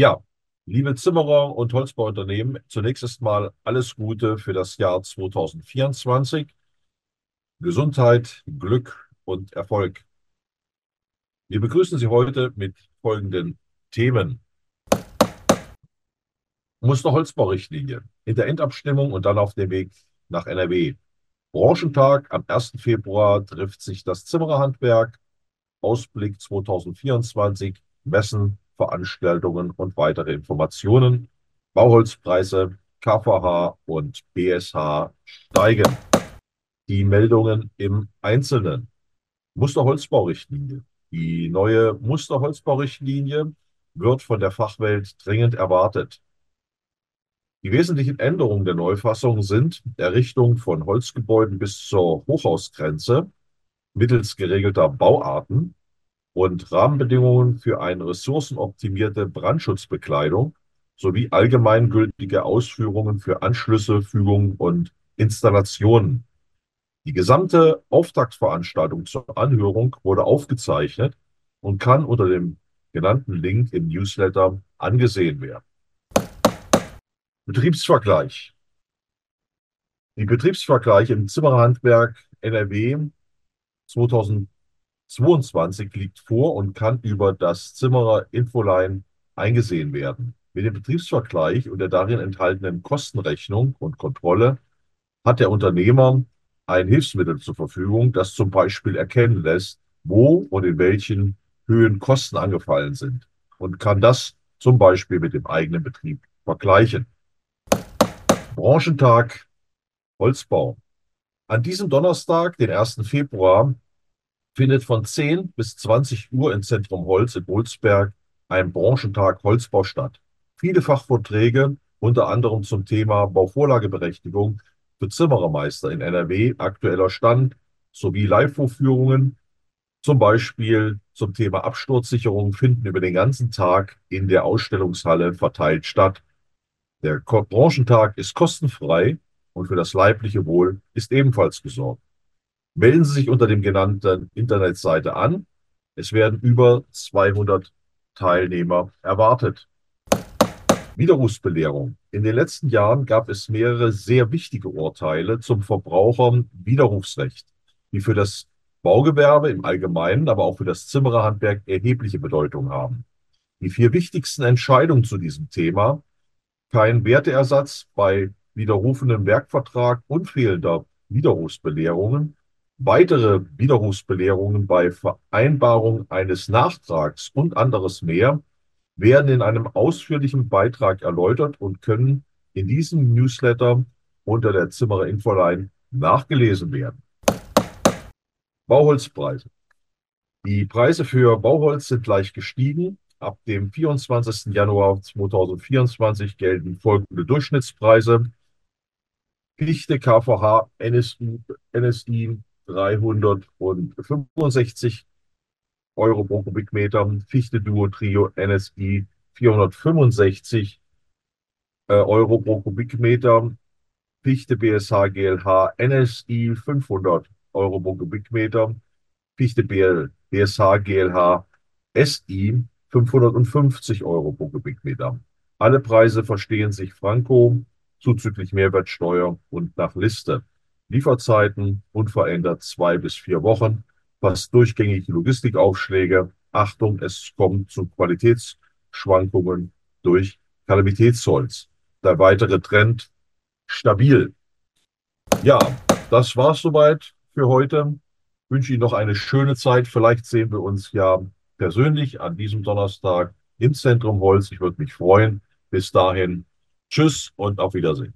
Ja, liebe Zimmerer und Holzbauunternehmen, zunächst erstmal alles Gute für das Jahr 2024. Gesundheit, Glück und Erfolg. Wir begrüßen Sie heute mit folgenden Themen. Musterholzbaurichtlinie in der Endabstimmung und dann auf dem Weg nach NRW. Branchentag am 1. Februar trifft sich das Zimmererhandwerk. Ausblick 2024, Messen, Veranstaltungen und weitere Informationen. Bauholzpreise, KVH und BSH steigen. Die Meldungen im Einzelnen. Musterholzbaurichtlinie. Die neue Musterholzbaurichtlinie wird von der Fachwelt dringend erwartet. Die wesentlichen Änderungen der Neufassung sind Errichtung von Holzgebäuden bis zur Hochhausgrenze mittels geregelter Bauarten und Rahmenbedingungen für eine ressourcenoptimierte Brandschutzbekleidung sowie allgemeingültige Ausführungen für Anschlüsse, Fügungen und Installationen. Die gesamte Auftaktveranstaltung zur Anhörung wurde aufgezeichnet und kann unter dem genannten Link im Newsletter angesehen werden. Betriebsvergleich. Die Betriebsvergleich im Zimmerhandwerk NRW 2022 liegt vor und kann über das Zimmerer Infoline eingesehen werden. Mit dem Betriebsvergleich und der darin enthaltenen Kostenrechnung und Kontrolle hat der Unternehmer ein Hilfsmittel zur Verfügung, das zum Beispiel erkennen lässt, wo und in welchen Höhen Kosten angefallen sind und kann das zum Beispiel mit dem eigenen Betrieb vergleichen. Branchentag Holzbau. An diesem Donnerstag, den 1. Februar, findet von 10 bis 20 Uhr im Zentrum Holz in Bolsberg ein Branchentag Holzbau statt. Viele Fachvorträge, unter anderem zum Thema Bauvorlageberechtigung für Zimmerermeister in NRW, aktueller Stand sowie Live-Vorführungen, zum Beispiel zum Thema Absturzsicherung, finden über den ganzen Tag in der Ausstellungshalle verteilt statt. Der Branchentag ist kostenfrei und für das leibliche Wohl ist ebenfalls gesorgt. Melden Sie sich unter dem genannten Internetseite an. Es werden über 200 Teilnehmer erwartet. Widerrufsbelehrung. In den letzten Jahren gab es mehrere sehr wichtige Urteile zum Verbraucherwiderrufsrecht, die für das Baugewerbe im Allgemeinen, aber auch für das Zimmererhandwerk erhebliche Bedeutung haben. Die vier wichtigsten Entscheidungen zu diesem Thema kein Werteersatz bei widerrufenem Werkvertrag und fehlender Widerrufsbelehrungen, weitere Widerrufsbelehrungen bei Vereinbarung eines Nachtrags und anderes mehr werden in einem ausführlichen Beitrag erläutert und können in diesem Newsletter unter der Zimmerer Infoline nachgelesen werden. Bauholzpreise. Die Preise für Bauholz sind leicht gestiegen. Ab dem 24. Januar 2024 gelten folgende Durchschnittspreise. Fichte KVH NSI, NSI 365 Euro pro Kubikmeter, Fichte Duo Trio NSI 465 äh, Euro pro Kubikmeter, Fichte BSH GLH NSI 500 Euro pro Kubikmeter, Fichte BL, BSH GLH SI 550 Euro pro Kubikmeter. Alle Preise verstehen sich Franco, zuzüglich Mehrwertsteuer und nach Liste. Lieferzeiten unverändert zwei bis vier Wochen, fast durchgängige Logistikaufschläge. Achtung, es kommt zu Qualitätsschwankungen durch Kalamitätsholz. Der weitere Trend stabil. Ja, das war's soweit für heute. Ich wünsche Ihnen noch eine schöne Zeit. Vielleicht sehen wir uns ja persönlich an diesem Donnerstag im Zentrum Holz. Ich würde mich freuen. Bis dahin, tschüss und auf Wiedersehen.